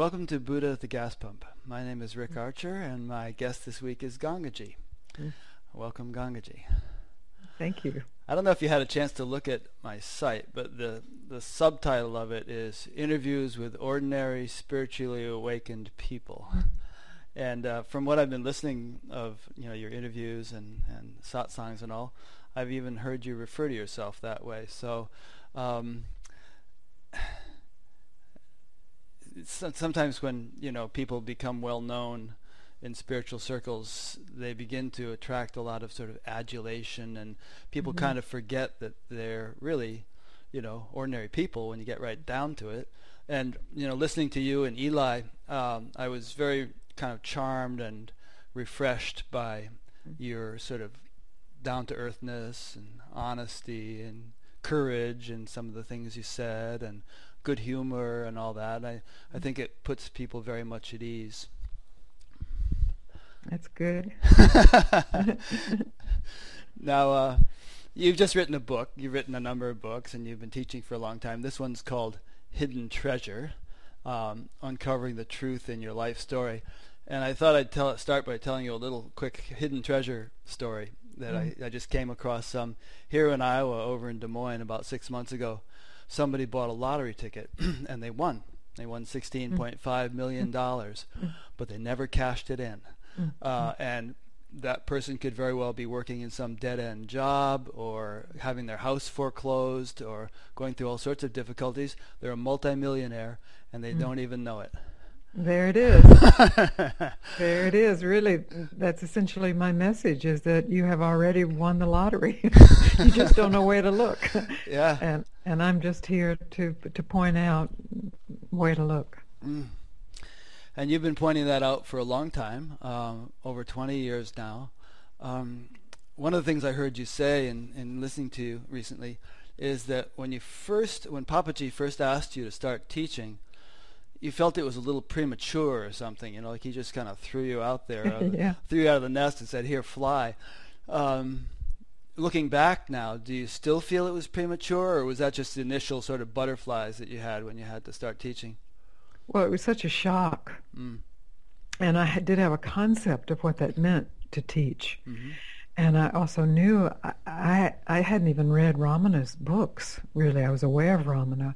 Welcome to Buddha at the Gas Pump. My name is Rick Archer, and my guest this week is Gangaji. Mm. Welcome, Gangaji. Thank you. I don't know if you had a chance to look at my site, but the, the subtitle of it is Interviews with Ordinary Spiritually Awakened People. And uh, from what I've been listening of, you know, your interviews and, and satsangs and all, I've even heard you refer to yourself that way. So um, sometimes when you know people become well known in spiritual circles, they begin to attract a lot of sort of adulation, and people Mm-hmm. kind of forget that they're really, you know, ordinary people when you get right down to it. And you know, listening to you and Eli, um, I was very kind of charmed and refreshed by your sort of down to earthness and honesty and courage and some of the things you said and good humor and all that. I, I think it puts people very much at ease. That's good. now, uh, you've just written a book. You've written a number of books, and you've been teaching for a long time. This one's called Hidden Treasure, um, uncovering the truth in your life story. And I thought I'd tell, start by telling you a little quick hidden treasure story that I, I just came across um, here in Iowa, over in Des Moines, about six months ago. Somebody bought a lottery ticket, and they won. They won $16.5 mm. million, dollars, mm. but they never cashed it in. Mm. Uh, and that person could very well be working in some dead-end job or having their house foreclosed or going through all sorts of difficulties. They're a multimillionaire, and they don't even know it. There it is. there it is. Really, that's essentially my message: is that you have already won the lottery. you just don't know where to look. Yeah. And and I'm just here to to point out where to look. And you've been pointing that out for a long time, um, over 20 years now. Um, one of the things I heard you say in, in listening to you recently is that when you first, when Papaji first asked you to start teaching, you felt it was a little premature or something, you know, like he just kind of threw you out there, out the- Yeah. threw you out of the nest and said, "Here, fly." Um, looking back now, do you still feel it was premature, or was that just the initial sort of butterflies that you had when you had to start teaching? Well, it was such a shock, Mm. and I did have a concept of what that meant to teach. Mhm. And I also knew I, I I hadn't even read Ramana's books. Really, I was aware of Ramana,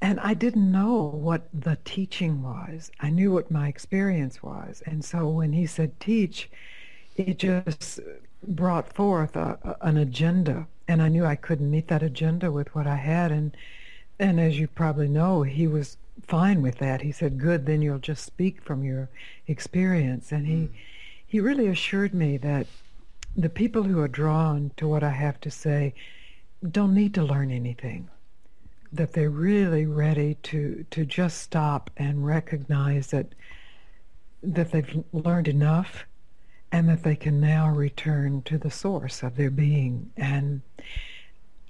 and I didn't know what the teaching was. I knew what my experience was, and so when he said teach, it just brought forth a, a- an agenda, and I knew I couldn't meet that agenda with what I had. And and as you probably know, he was fine with that. He said, "Good, then you'll just speak from your experience." And he hmm. he really assured me that the people who are drawn to what I have to say don't need to learn anything. That they're really ready to to just stop and recognize that that they've learned enough and that they can now return to the source of their being and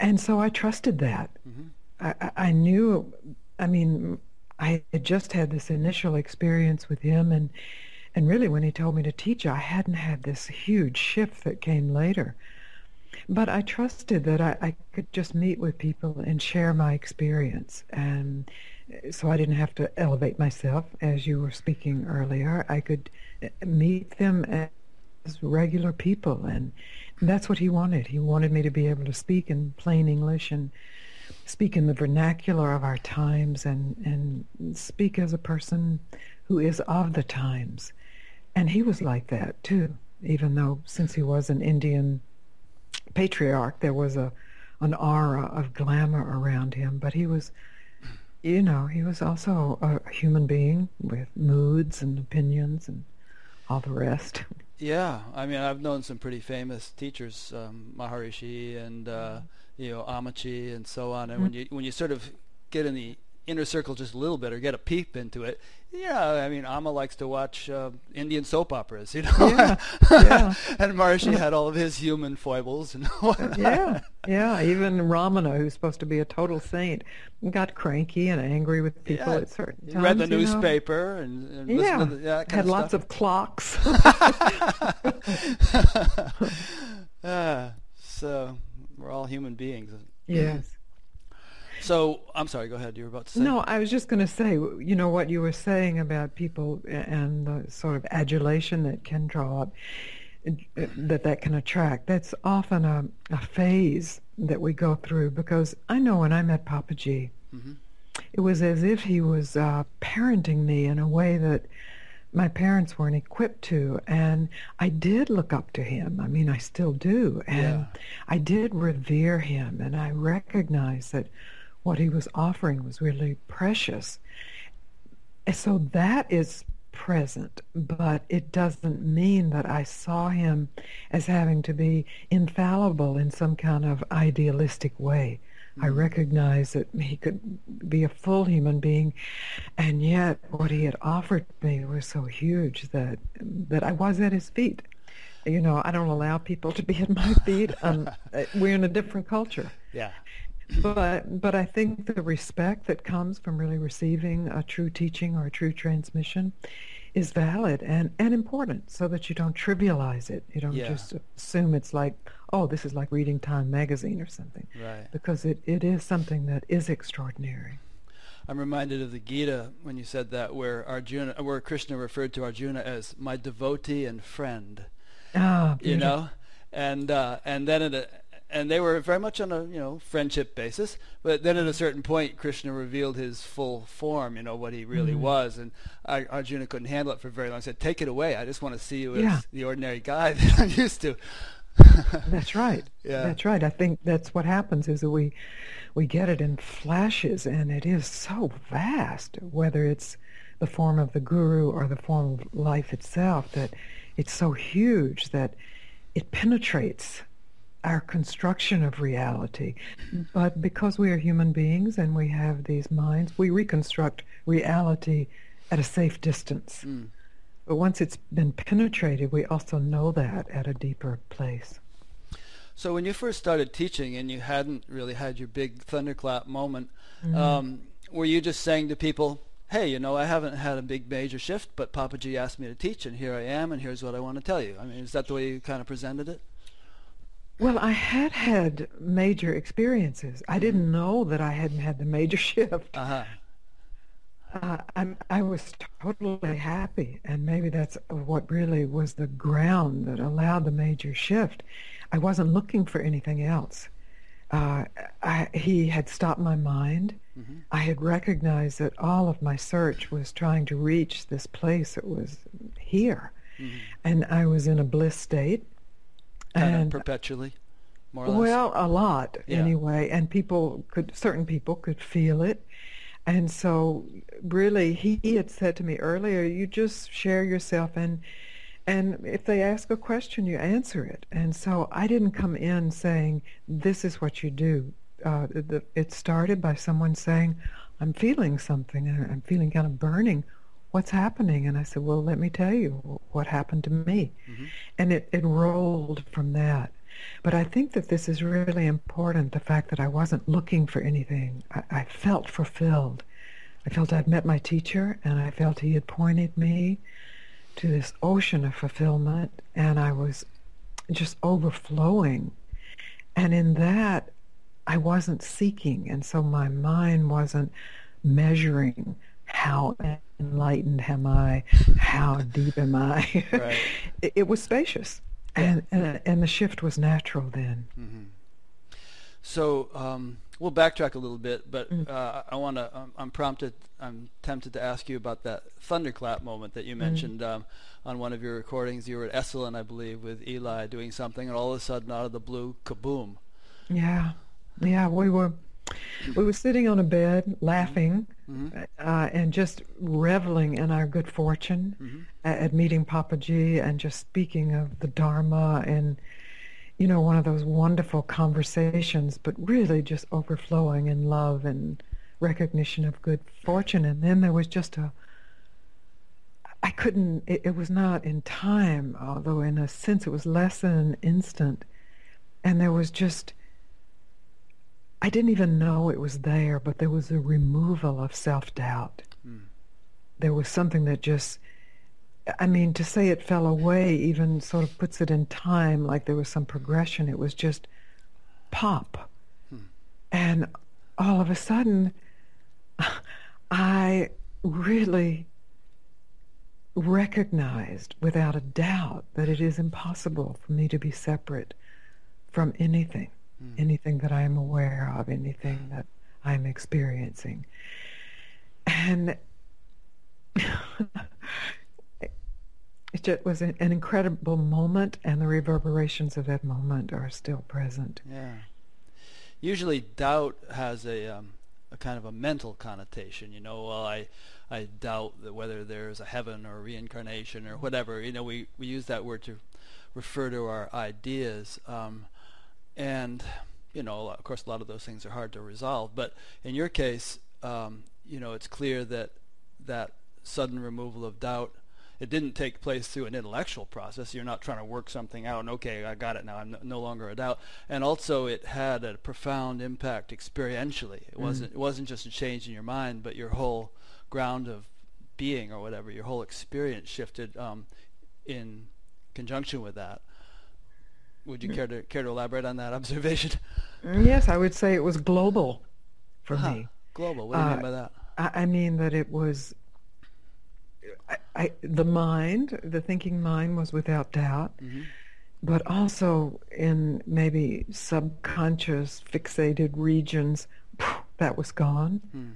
and so I trusted that. Mhm. I, I- I knew I mean I had just had this initial experience with him and and really when he told me to teach I hadn't had this huge shift that came later. But I trusted that I, I could just meet with people and share my experience and so I didn't have to elevate myself as you were speaking earlier. I could uh, meet them as regular people and that's what he wanted. He wanted me to be able to speak in plain English and speak in the vernacular of our times and, and speak as a person who is of the times. And he was like that too, even though since he was an Indian patriarch, there was a an aura of glamour around him. But he was, you know, he was also a human being with moods and opinions and all the rest. Yeah, I mean, I've known some pretty famous teachers, um, Maharishi and uh, you know Ammachi and so on. And when you when you sort of get in the inner circle just a little bit or get a peep into it, yeah, I mean, Amma likes to watch uh, Indian soap operas, you know. Yeah, yeah. and Maharishi had all of his human foibles and whatnot. yeah, yeah. Even Ramana, who's supposed to be a total saint, got cranky and angry with people Yeah, at certain times. read the you know. newspaper and, and Yeah, the, yeah, had of lots stuff. of clocks. Ah, so we're all human beings. yes. So I'm sorry. Go ahead. You were about to say. No, I was just going to say, you know, what you were saying about people and the sort of adulation that can draw up, that that can attract. That's often a, a phase that we go through because I know when I met Papaji, mm-hmm. it was as if he was uh, parenting me in a way that my parents weren't equipped to. And I did look up to him. I mean, I still do. And yeah. I did revere him. And I recognized that what he was offering was really precious. And so that is present, but it doesn't mean that I saw him as having to be infallible in some kind of idealistic way. I mm-hmm. recognized that he could be a full human being, and yet what he had offered me was so huge that that I was at his feet. You know, I don't allow people to be at my feet. Um, we're in a different culture. Yeah. But but I think the respect that comes from really receiving a true teaching or a true transmission is valid and, and important so that you don't trivialize it. You don't yeah. just assume it's like, oh, this is like reading Time magazine or something. Right. Because it, it is something that is extraordinary. I'm reminded of the Gita when you said that, where Arjuna, where Krishna referred to Arjuna as my devotee and friend. Ah, you know, and uh, and then a, and they were very much on a you know friendship basis. But then at a certain point, Krishna revealed his full form, you know what he really mm-hmm. was, and Arjuna couldn't handle it for very long. He said, "Take it away. I just want to see you yeah. as the ordinary guy that I'm used to." that's right. Yeah. That's right. I think that's what happens is that we we get it in flashes, and it is so vast. Whether it's the form of the guru or the form of life itself, that it's so huge that it penetrates our construction of reality. But because we are human beings and we have these minds, we reconstruct reality at a safe distance. Mm. But once it's been penetrated, we also know that at a deeper place. So when you first started teaching and you hadn't really had your big thunderclap moment, mm. um, were you just saying to people, hey, you know, I haven't had a big major shift, but Papaji asked me to teach, and here I am, and here's what I want to tell you. I mean, is that the way you kind of presented it? Well, I had had major experiences. I didn't mm-hmm. know that I hadn't had the major shift. Uh-huh. Uh, i I was totally happy, and maybe that's what really was the ground that allowed the major shift. I wasn't looking for anything else. Uh, I, he had stopped my mind. Mm-hmm. I had recognized that all of my search was trying to reach this place that was here. Mm-hmm. And I was in a bliss state and, perpetually, more or less. Well, a lot yeah. anyway, and people could certain people could feel it, and so really he, he had said to me earlier, you just share yourself and. And if they ask a question, you answer it. And so I didn't come in saying, this is what you do. Uh, the, it started by someone saying, I'm feeling something. I'm feeling kind of burning what's happening? And I said, well, let me tell you what happened to me. Mm-hmm. And it, it rolled from that. But I think that this is really important, the fact that I wasn't looking for anything. I, I felt fulfilled. I felt I'd met my teacher, and I felt he had pointed me to this ocean of fulfillment, and I was just overflowing. And in that, I wasn't seeking, and so my mind wasn't measuring how enlightened am I? How deep am I? Right. it, it, was spacious, and, and and the shift was natural then. Mm-hmm. So um, we'll backtrack a little bit, but mm. uh, I want to. Um, I'm prompted. I'm tempted to ask you about that thunderclap moment that you mm. mentioned mm. um, on one of your recordings. You were at Esalen, I believe, with Eli doing something, and all of a sudden, out of the blue, kaboom! Yeah, yeah, we were we were sitting on a bed laughing mm-hmm. uh, and just reveling in our good fortune mm-hmm. at, at, meeting Papaji and just speaking of the Dharma and, you know, one of those wonderful conversations, but really just overflowing in love and recognition of good fortune. And then there was just a, I couldn't, it, it was not in time, although in a sense it was less than an instant. And there was just I didn't even know it was there, but there was a removal of self-doubt. Mm. There was something that just, I mean, to say it fell away even sort of puts it in time, like there was some progression. It was just pop. Mm. And all of a sudden, I really recognized without a doubt that it is impossible for me to be separate from anything, mm. anything that I am aware of, anything that I'm experiencing. And it was an, an, incredible moment, and the reverberations of that moment are still present. Yeah. Usually, doubt has a um, a kind of a mental connotation. You know, well, I I doubt that whether there's a heaven or reincarnation or whatever. You know, we we use that word to refer to our ideas, um, and you know, of course, a lot of those things are hard to resolve. But in your case, um, you know, it's clear that that sudden removal of doubt it didn't take place through an intellectual process. You're not trying to work something out and okay, I got it now. I'm no longer a doubt. And also, it had a profound impact experientially. It mm. wasn't it wasn't just a change in your mind, but your whole ground of being or whatever. Your whole experience shifted um, in conjunction with that. Would you care to care to elaborate on that observation? Mm, yes, I would say it was global for huh. me. Global. What do you uh, mean by that? I, I mean that it was I, I, the mind, the thinking mind was without doubt, mm-hmm. but also in maybe subconscious fixated regions, that was gone. Mm.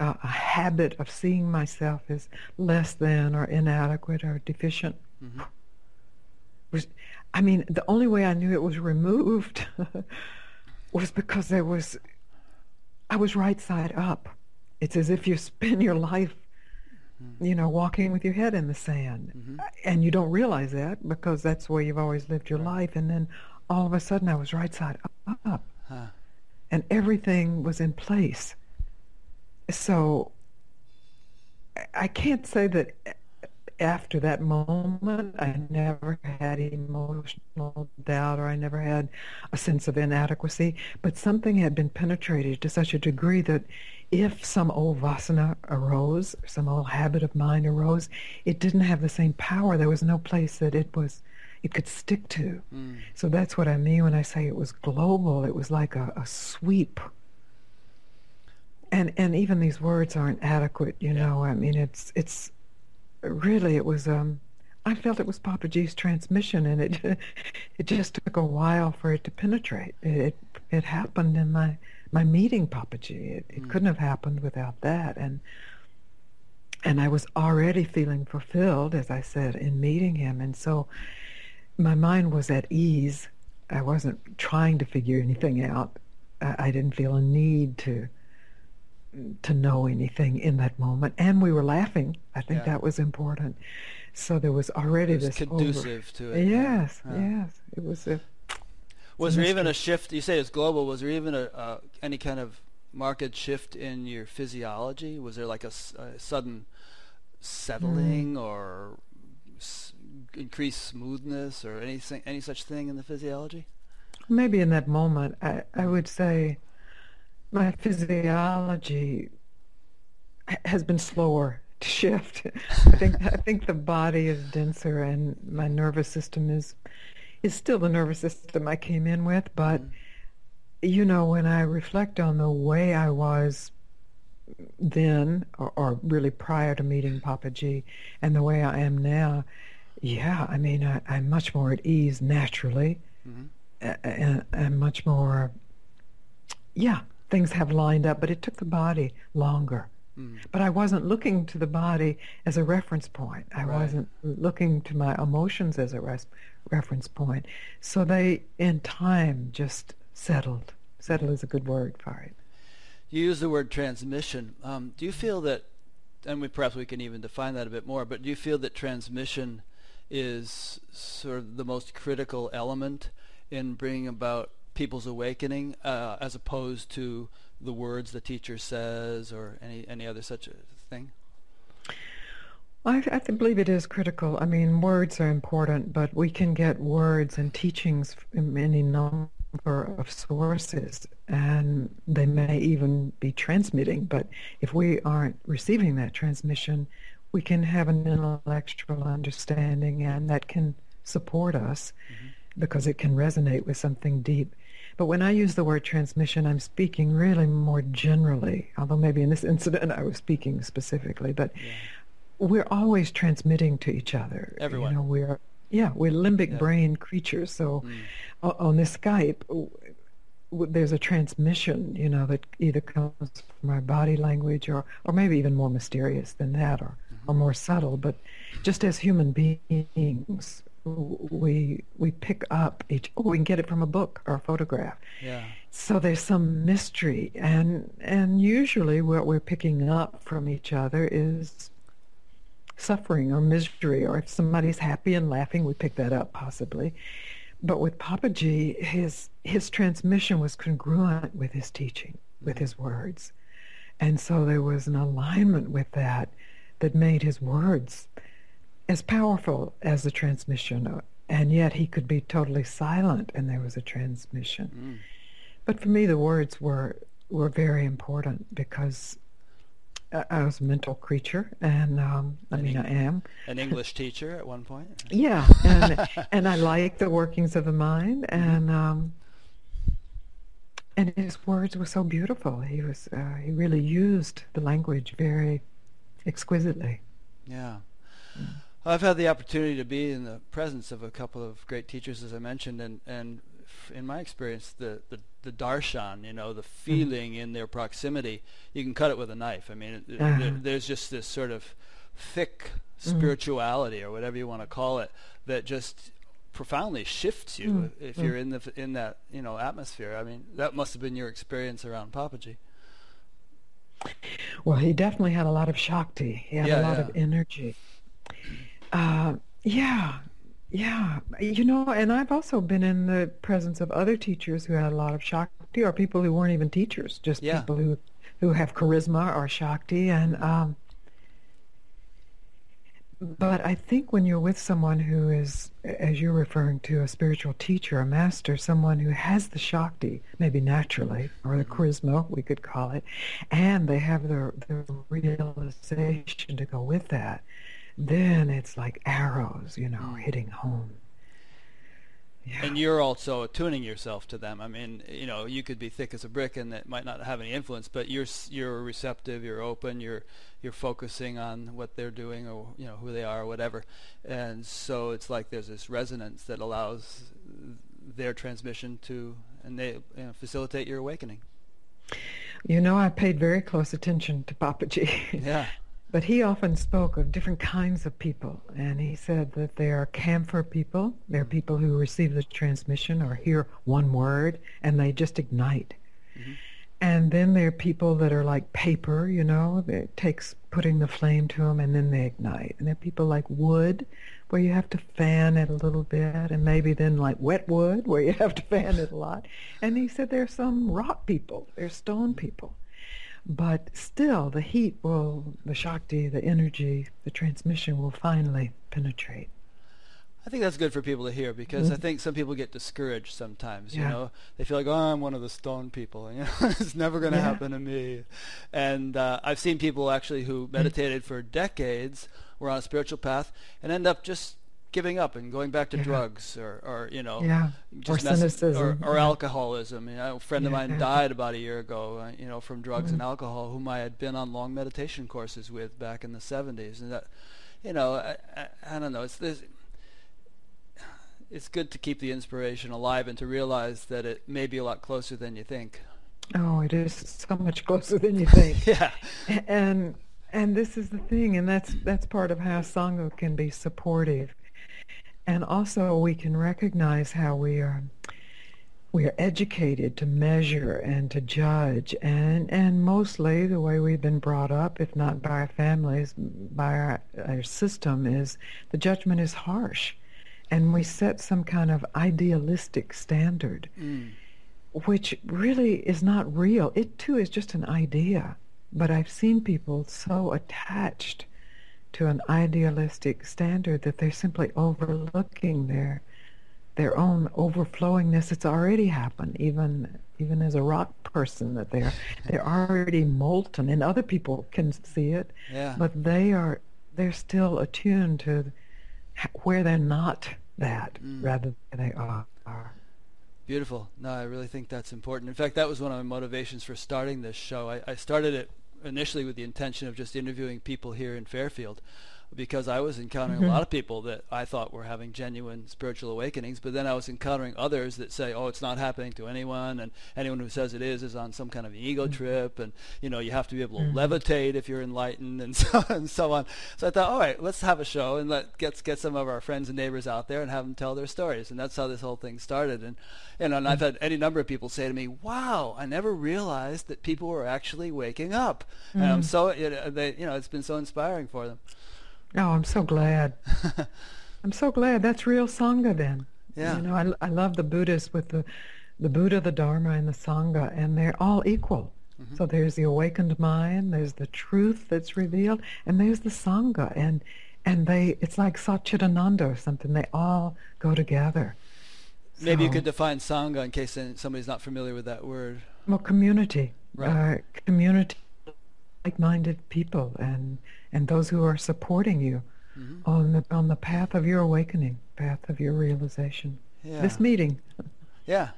Uh, a habit of seeing myself as less than or inadequate or deficient. Mm-hmm. Was, I mean, the only way I knew it was removed was because there was, I was right side up. It's as if you spend your life mm-hmm. you know, walking with your head in the sand. Mm-hmm. And you don't realize that because that's where you've always lived your right. life. And then all of a sudden I was right side up. Huh. And everything was in place. So I can't say that after that moment, I never had emotional doubt or I never had a sense of inadequacy, but something had been penetrated to such a degree that if some old vasana arose, some old habit of mind arose, it didn't have the same power. There was no place that it was it could stick to. Mm. So that's what I mean when I say it was global. It was like a, a sweep. And and even these words aren't adequate, you know. I mean it's it's really it was um I felt it was Papaji's transmission and it it just took a while for it to penetrate. It it happened in my my meeting Papaji. It, it mm. couldn't have happened without that. And and I was already feeling fulfilled, as I said, in meeting him. And so my mind was at ease. I wasn't trying to figure anything out. I, I didn't feel a need to to know anything in that moment. And we were laughing. I think yeah. that was important. So there was already it was this conducive over. to it. Yes, yeah. yes. It was a was there even a shift? You say it's global. Was there even a uh, any kind of market shift in your physiology? Was there like a, a sudden settling mm. or s- increased smoothness or anything, any such thing in the physiology? Maybe in that moment, I, I would say my physiology has been slower to shift. I think I think the body is denser and my nervous system is is still the nervous system I came in with, but mm-hmm. you know, when I reflect on the way I was then, or, or, really prior to meeting Papaji, and the way I am now, yeah, I mean, I, am much more at ease naturally, mm-hmm. and, and much more, yeah, things have lined up, but it took the body longer. Mm. But I wasn't looking to the body as a reference point. I right. wasn't looking to my emotions as a res- reference point. So they, in time, just settled. Settle is a good word for it. You use the word transmission. Um, do you feel that, and we, perhaps we can even define that a bit more, but do you feel that transmission is sort of the most critical element in bringing about people's awakening uh, as opposed to the words the teacher says or any, any other such thing? I, I believe it is critical. I mean, words are important, but we can get words and teachings from any number of sources, and they may even be transmitting. But if we aren't receiving that transmission, we can have an intellectual understanding, and that can support us mm-hmm. because it can resonate with something deep. But when I use the word transmission, I'm speaking really more generally, although maybe in this incident I was speaking specifically, but yeah. we're always transmitting to each other. Everyone. You know, we're, yeah, we're limbic yeah. brain creatures. So mm. on this Skype, there's a transmission, you know, that either comes from our body language or, or maybe even more mysterious than that or, mm-hmm. or more subtle. But just as human beings, we we pick up each. Oh, we can get it from a book or a photograph. Yeah. So there's some mystery, and and usually what we're picking up from each other is suffering or misery, or if somebody's happy and laughing, we pick that up possibly. But with Papaji, his his transmission was congruent with his teaching, with his words, and so there was an alignment with that that made his words as powerful as the transmission, and yet he could be totally silent and there was a transmission. Mm. But for me, the words were were very important because I was a mental creature, and um, I an mean, Eng- I am an English teacher at one point. Yeah, and and I like the workings of the mind, mm-hmm. and um, and his words were so beautiful. He was uh, he really used the language very exquisitely. Yeah. I've had the opportunity to be in the presence of a couple of great teachers, as I mentioned, and and in my experience, the, the, the darshan, you know, the mm-hmm. feeling in their proximity, you can cut it with a knife. I mean, uh-huh. there, there's just this sort of thick mm-hmm. spirituality, mm. or whatever you want to call it, that just profoundly shifts you mm. if you're in the in that you know atmosphere. I mean, that must have been your experience around Papaji. Well, he definitely had a lot of shakti. He had yeah, a lot yeah. of energy. Uh, yeah, yeah. You know, and I've also been in the presence of other teachers who had a lot of Shakti or people who weren't even teachers, just yeah. people who, who have charisma or Shakti. And, um, but I think when you're with someone who is, as you're referring to, a spiritual teacher, a master, someone who has the Shakti, maybe naturally, or the mm-hmm. charisma, we could call it, and they have the, the realization to go with that, then it's like arrows, you know, mm. hitting home. Yeah. And you're also attuning yourself to them. I mean, you know, you could be thick as a brick, and that might not have any influence. But you're you're receptive, you're open, you're you're focusing on what they're doing, or you know who they are, or whatever. And so it's like there's this resonance that allows their transmission to, and they you know, facilitate your awakening. You know, I paid very close attention to Papaji. Yeah. But he often spoke of different kinds of people, and he said that there are camphor people. They're people who receive the transmission or hear one word, and they just ignite. Mm-hmm. And then there are people that are like paper, you know, it takes putting the flame to them, and then they ignite. And there are people like wood, where you have to fan it a little bit, and maybe then like wet wood, where you have to fan it a lot. And he said there are some rock people, there's stone people. But still, the heat will, the Shakti, the energy, the transmission will finally penetrate. I think that's good for people to hear because mm-hmm. I think some people get discouraged sometimes. Yeah. You know, they feel like, oh, I'm one of the stone people. You know, it's never going to yeah. happen to me. And uh, I've seen people actually who mm. meditated mm-hmm. for decades, were on a spiritual path, and end up just giving up and going back to yeah. drugs or, or you know yeah. just or cynicism. or, or yeah. alcoholism. You know, a friend of mine died about a year ago uh, you know from drugs mm-hmm. and alcohol whom I had been on long meditation courses with back in the 70s and that you know I, I, I don't know. It's this it's good to keep the inspiration alive and to realize that it may be a lot closer than you think. Oh it is so much closer than you think. Yeah. And and this is the thing and that's that's part of how sangha can be supportive and also we can recognize how we are we are educated to measure and to judge. And and mostly the way we've been brought up if not by our families by our, our system is the judgment is harsh. And we set some kind of idealistic standard mm. which really is not real. It too is just an idea. But i've seen people so attached to an idealistic standard that they're simply overlooking their their own overflowingness. It's already happened, even even as a rock person, that they're they're already molten, and other people can see it. Yeah. But they are they're still attuned to where they're not that, mm. rather than they are. Beautiful. No, I really think that's important. In fact, that was one of my motivations for starting this show. I, I started it initially with the intention of just interviewing people here in Fairfield because I was encountering mm-hmm. a lot of people that I thought were having genuine spiritual awakenings, but then I was encountering others that say, "Oh, it's not happening to anyone," and anyone who says it is is on some kind of ego mm-hmm. trip, and you know you have to be able to mm-hmm. levitate if you're enlightened, and so and so on. So I thought, all right, let's have a show and let get get some of our friends and neighbors out there and have them tell their stories, and that's how this whole thing started. And you know, and I've had any number of people say to me, "Wow, I never realized that people were actually waking up," and I'm mm. so you know, they, you know it's been so inspiring for them. Oh, I'm so glad. I'm so glad. That's real Sangha then. Yeah. You know, I, I love the Buddhists with the, the Buddha, the Dharma, and the Sangha, and they're all equal. Mm-hmm. So there's the awakened mind, there's the truth that's revealed, and there's the Sangha. And, and they, it's like Satchidananda or something. They all go together. Maybe so, you could define Sangha in case somebody's not familiar with that word. Well, community. Right. Uh, community, like-minded people, and and those who are supporting you mm-hmm. on the on the path of your awakening, path of your realization. Yeah. This meeting. Yeah.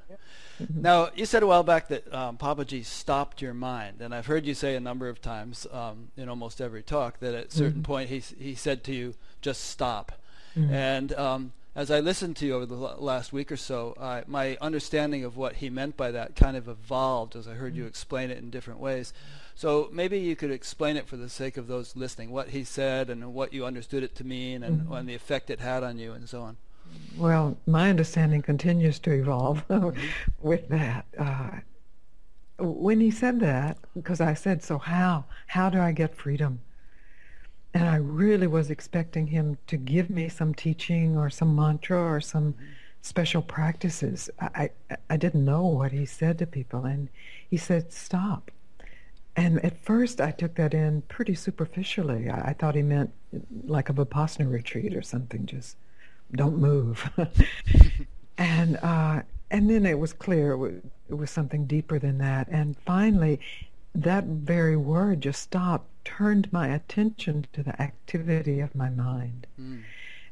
Mm-hmm. Now, you said a while back that um, Papaji stopped your mind, and I've heard you say a number of times um, in almost every talk that at a certain mm-hmm. point he he said to you, "Just stop." Mm-hmm. And um, as I listened to you over the last week or so, uh, my understanding of what he meant by that kind of evolved as I heard you mm-hmm. explain it in different ways. So maybe you could explain it for the sake of those listening, what he said and what you understood it to mean and, mm-hmm. and the effect it had on you and so on. Well, my understanding continues to evolve mm-hmm. with that. Uh, when he said that, because I said, so how? How do I get freedom? And I really was expecting him to give me some teaching or some mantra or some special practices. I, I, I didn't know what he said to people. And he said, stop. And at first I took that in pretty superficially. I, I thought he meant like a Vipassana retreat or something, just don't move. and uh, and then it was clear it was, it was something deeper than that. And finally, that very word just stopped turned my attention to the activity of my mind. Mm.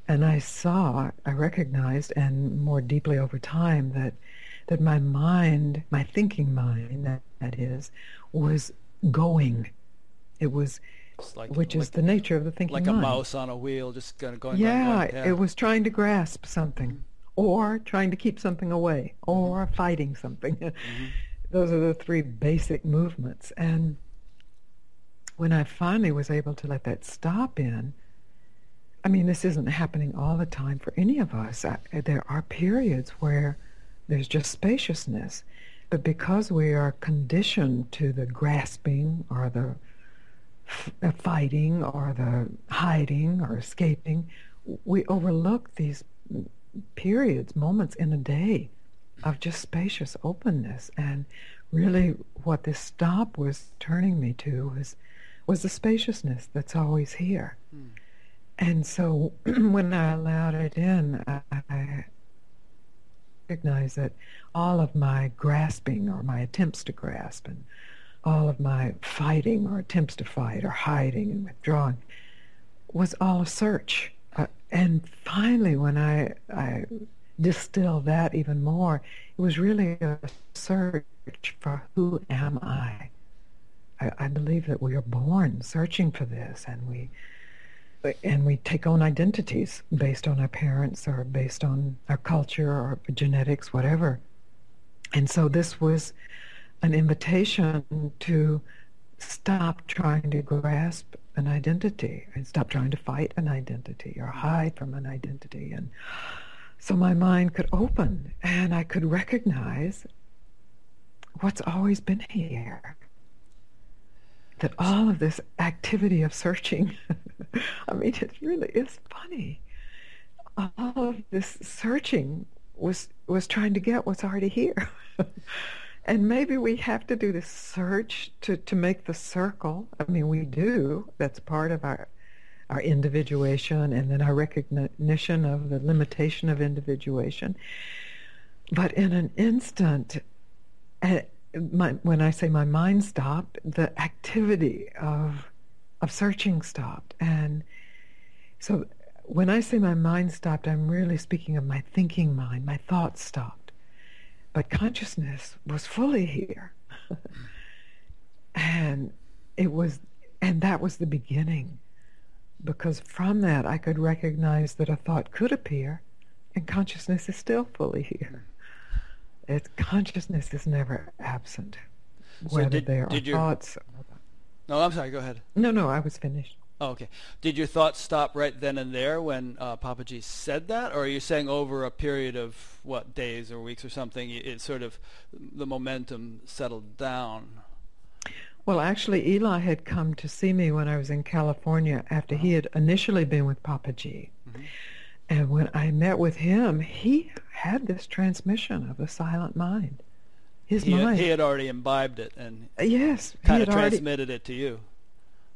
And I saw, I recognized, and more deeply over time, that that my mind, my thinking mind, that, that is, was going. It was, like, which like, is the nature of the thinking like mind. Like a mouse on a wheel, just kind of going. Yeah, yeah, it was trying to grasp something, mm-hmm. or trying to keep something away, or mm-hmm. fighting something. Mm-hmm. Those are the three basic movements, and when I finally was able to let that stop in, I mean, this isn't happening all the time for any of us. I, there are periods where there's just spaciousness. But because we are conditioned to the grasping or the f- fighting or the hiding or escaping, we overlook these periods, moments in a day of just spacious openness. And really, what this stop was turning me to was was the spaciousness that's always here. Mm. And so when I allowed it in, I, I recognized that all of my grasping or my attempts to grasp and all of my fighting or attempts to fight or hiding and withdrawing was all a search. Uh, and finally, when I, I distilled that even more, it was really a search for who am I? I, I believe that we are born searching for this, and we and we take on identities based on our parents or based on our culture or genetics, whatever. And so this was an invitation to stop trying to grasp an identity and stop trying to fight an identity or hide from an identity. And so my mind could open and I could recognize what's always been here that all of this activity of searching, I mean, it really is funny. All of this searching was was trying to get what's already here. and maybe we have to do this search to, to make the circle. I mean, we do. That's part of our our individuation and then our recognition of the limitation of individuation. But in an instant, my, when I say my mind stopped, the activity of of searching stopped, and so when I say my mind stopped, I'm really speaking of my thinking mind. My thoughts stopped. but consciousness was fully here. and it was, and that was the beginning. Because from that, I could recognize that a thought could appear, and consciousness is still fully here. It's consciousness is never absent, So whether did- there did are your- thoughts. No, I'm sorry. Go ahead. No, no, I was finished. Oh, okay. Did your thoughts stop right then and there when uh, Papaji said that, or are you saying over a period of what days or weeks or something, it, it sort of the momentum settled down? Well, actually, Eli had come to see me when I was in California after he had initially been with Papaji. And when I met with him, he had this transmission of a silent mind. His He, had- mind. he had already imbibed it and yes, he kind had of already. transmitted it to you.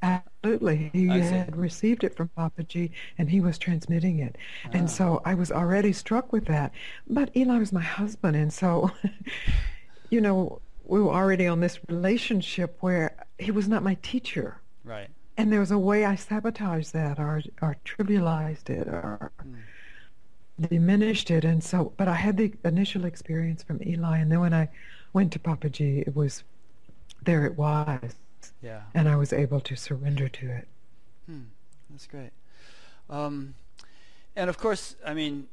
Absolutely. He I see. had received it from Papaji and he was transmitting it. Ah. And so I was already struck with that. But Eli was my husband and so you know, we were already on this relationship where he was not my teacher. Right. And there was a way I sabotaged that or or trivialized it or Mm. diminished it and so but I had the initial experience from Eli and then when I went to Papaji it was there it was Yeah. and I was able to surrender to it. Hmm. That's great. Um, and of course, I mean,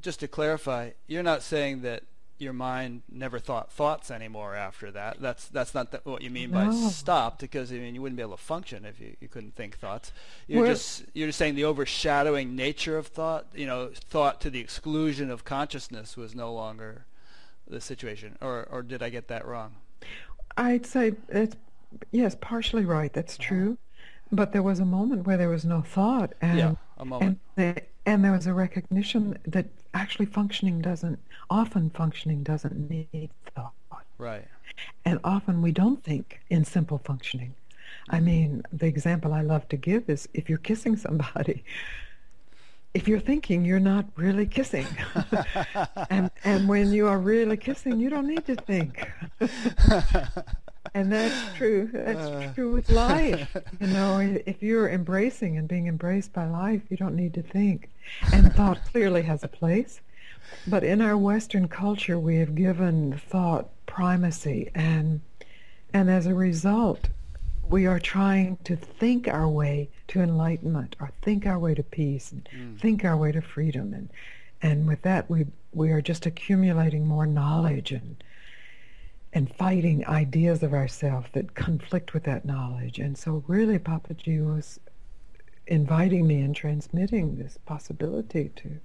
just to clarify, you're not saying that your mind never thought thoughts anymore after that. That's that's not that what you mean by stopped, because I mean you wouldn't be able to function if you, you couldn't think thoughts. You're Well- just you're just saying the overshadowing nature of thought. You know, thought to the exclusion of consciousness was no longer the situation. Or or did I get that wrong? I'd say it's yes, partially right. That's uh-huh. true. But there was a moment where there was no thought and yeah, a moment. and, the, and there was a recognition that actually functioning doesn't often functioning doesn't need thought. right. And often we don't think in simple functioning. I mm-hmm. mean, the example I love to give is if you're kissing somebody, if you're thinking, you're not really kissing. and and when you are really kissing, you don't need to think. and that's true. That's Uh. true with life. You know, if you're embracing and being embraced by life, you don't need to think. And thought clearly has a place. But in our Western culture, we have given thought primacy, and and as a result, we are trying to think our way to enlightenment, or think our way to peace, and Mm. think our way to freedom, and and with that, we we are just accumulating more knowledge and and fighting ideas of ourselves that conflict with that knowledge. And so, really, Papaji was inviting me and transmitting this possibility to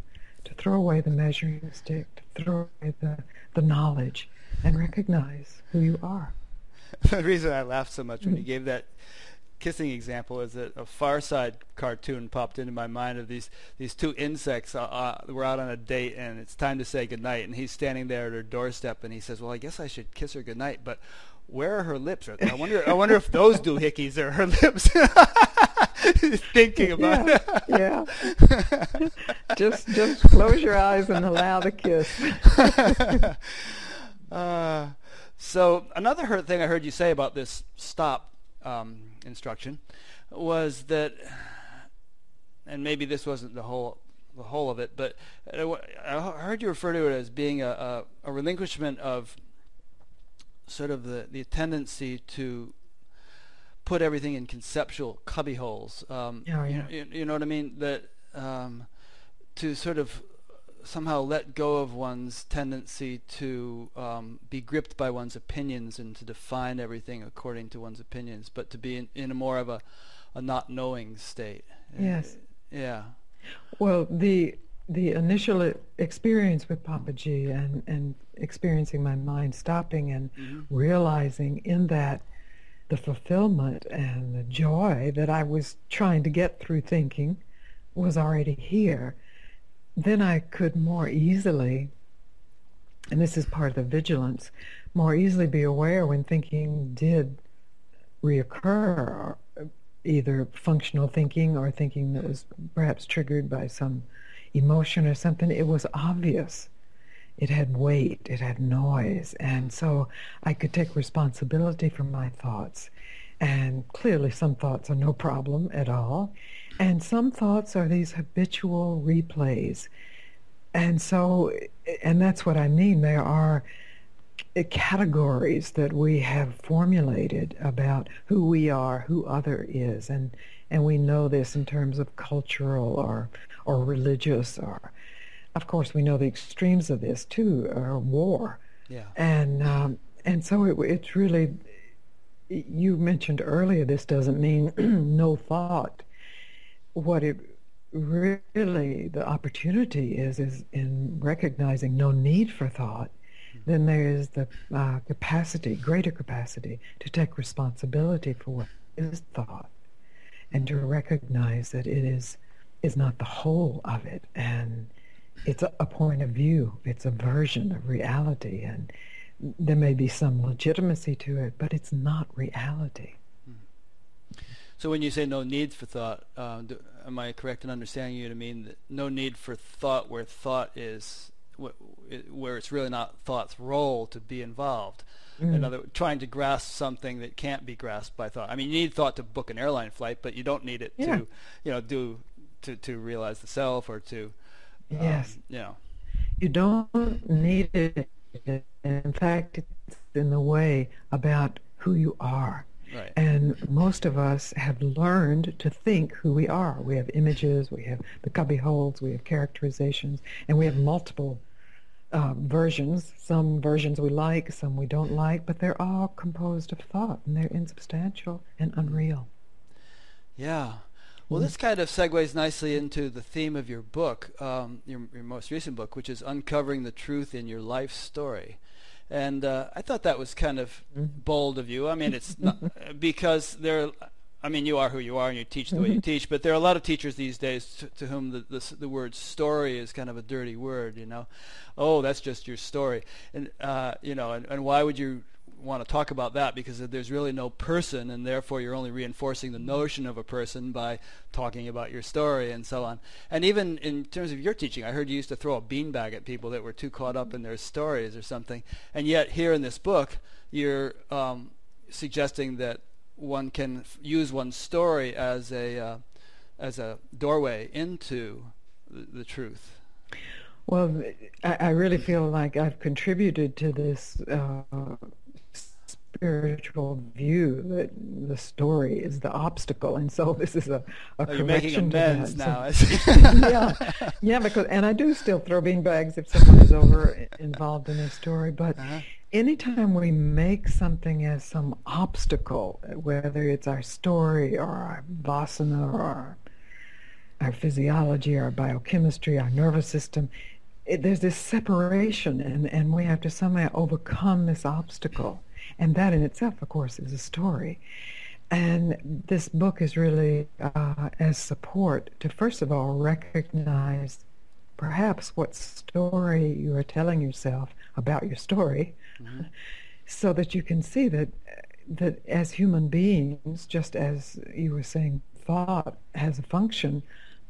to throw away the measuring stick, to throw away the, the knowledge, and recognize who you are. the reason I laughed so much when you mm. gave that kissing example is that a Far Side cartoon popped into my mind of these these two insects. Uh, uh, we're out on a date and it's time to say goodnight, and he's standing there at her doorstep, and he says, "Well, I guess I should kiss her goodnight, but." Where are her lips? I wonder. I wonder if those doohickeys are her lips. Thinking about it. yeah. just just close your eyes and allow the kiss. uh, so another thing I heard you say about this stop um, instruction was that, and maybe this wasn't the whole the whole of it, but I heard you refer to it as being a, a, a relinquishment of sort of the, the tendency to put everything in conceptual cubbyholes. Um, you, yeah. you, you know what I mean? That um, to sort of somehow let go of one's tendency to um, be gripped by one's opinions and to define everything according to one's opinions, but to be in, in a more of a, a not knowing state. Yes. Yeah. Well, the the initial experience with Papaji and, and experiencing my mind stopping and Mhm. realizing in that the fulfillment and the joy that I was trying to get through thinking was already here, then I could more easily, and this is part of the vigilance, more easily be aware when thinking did reoccur, either functional thinking or thinking that was perhaps triggered by some emotion or something. It was obvious. It had weight, it had noise, and so I could take responsibility for my thoughts. And clearly, some thoughts are no problem at all, and some thoughts are these habitual replays. And so and that's what I mean. There are categories that we have formulated about who we are, who other is, and and we know this in terms of cultural or or religious or, of course, we know the extremes of this too, or war. Yeah. And um, and so it, it's really. You mentioned earlier. This doesn't mean no thought. What it really the opportunity is is in recognizing no need for thought then there is the uh, capacity, greater capacity, to take responsibility for what is thought and to recognize that it is is not the whole of it. And it's a, a point of view it's a version of reality. And there may be some legitimacy to it but it's not reality so when you say no need for thought uh, do, am i correct in understanding you to mean that no need for thought where thought is where it's really not thought's role to be involved. Mm. Another trying to grasp something that can't be grasped by thought. I mean, you need thought to book an airline flight, but you don't need it yeah. to, you know, do to to realize the self or to, um, yes, you know, you don't need it. In fact, it's in the way about who you are. Right. And most of us have learned to think who we are. We have images, we have the cubby holes, we have characterizations, and we have multiple uh, versions. Some versions we like, some we don't like, but they're all composed of thought, and they're insubstantial and unreal. Yeah. Well, this kind of segues nicely into the theme of your book, um, your, your, most recent book, which is uncovering the truth in your life story. And uh, I thought that was kind of mm-hmm. bold of you. I mean, it's not because there I mean, you are who you are, and you teach the way you mm-hmm. teach. But there are a lot of teachers these days to, to whom the, the, the word story is kind of a dirty word. You know, oh, that's just your story, and uh, you know, and, and why would you want to talk about that? Because there's really no person, and therefore you're only reinforcing the notion of a person by talking about your story and so on. And even in terms of your teaching, I heard you used to throw a beanbag at people that were too caught up in their stories or something. And yet, here in this book, you're um, suggesting that one can f- use one's story as a uh, as a doorway into the, the truth. Well, I, I, really feel like I've contributed to this uh, spiritual view that the story is the obstacle, and so this is a, a oh, correction to that. now. Yeah, yeah, because and I do still throw bean bags if someone is over involved in a story, but uh-huh anytime we make something as some obstacle, whether it's our story or our vasana or our, our physiology, our biochemistry, our nervous system, it, there's this separation, and, and we have to somehow overcome this obstacle. And that in itself, of course, is a story. And this book is really uh, as support to, first of all, recognize perhaps what story you are telling yourself about your story, mm-hmm. so that you can see that that as human beings, just as you were saying, thought has a function.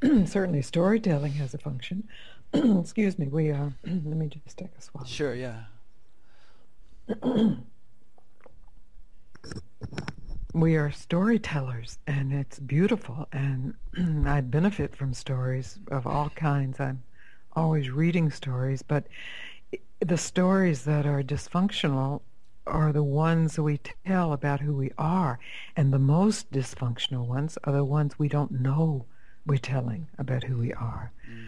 certainly, storytelling has a function. Excuse me. We uh, let me just take a swallow. Sure. Yeah. We are storytellers and it's beautiful and I benefit from stories of all kinds. I'm always reading stories, but the stories that are dysfunctional are the ones we tell about who we are. And the most dysfunctional ones are the ones we don't know we're telling about who we are. Mm.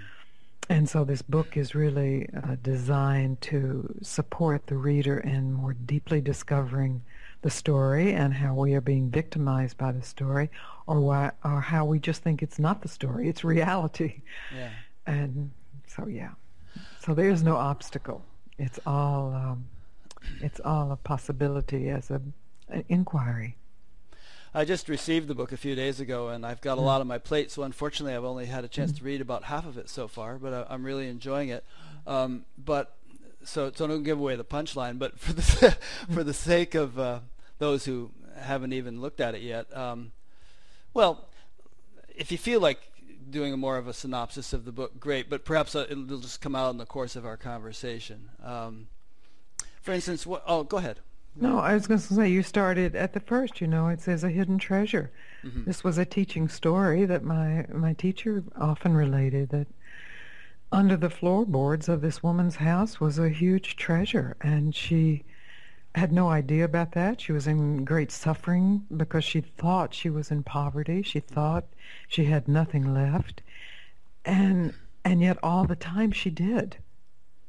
And so this book is really uh, designed to support the reader in more deeply discovering the story and how we are being victimized by the story or why or how we just think it's not the story, it's reality. Yeah. And so yeah. So there's no obstacle. It's all um, it's all a possibility as a, an inquiry. I just received the book a few days ago, and I've got a hmm. lot on my plate. So unfortunately, I've only had a chance mm to read about half of it so far. But I, am really enjoying it. Um, but so so don't give away the punchline. But for the for the sake of uh, those who haven't even looked at it yet, um, well, if you feel like doing more of a synopsis of the book, great. But perhaps uh, it'll just come out in the course of our conversation. Um, for instance, what? Oh, go ahead. No, I was going to say you started at the first. You know, it says a hidden treasure. Mm-hmm. This was a teaching story that my my teacher often related that under the floorboards of this woman's house was a huge treasure, and she had no idea about that. She was in great suffering because she thought she was in poverty. She thought she had nothing left. And and yet all the time she did.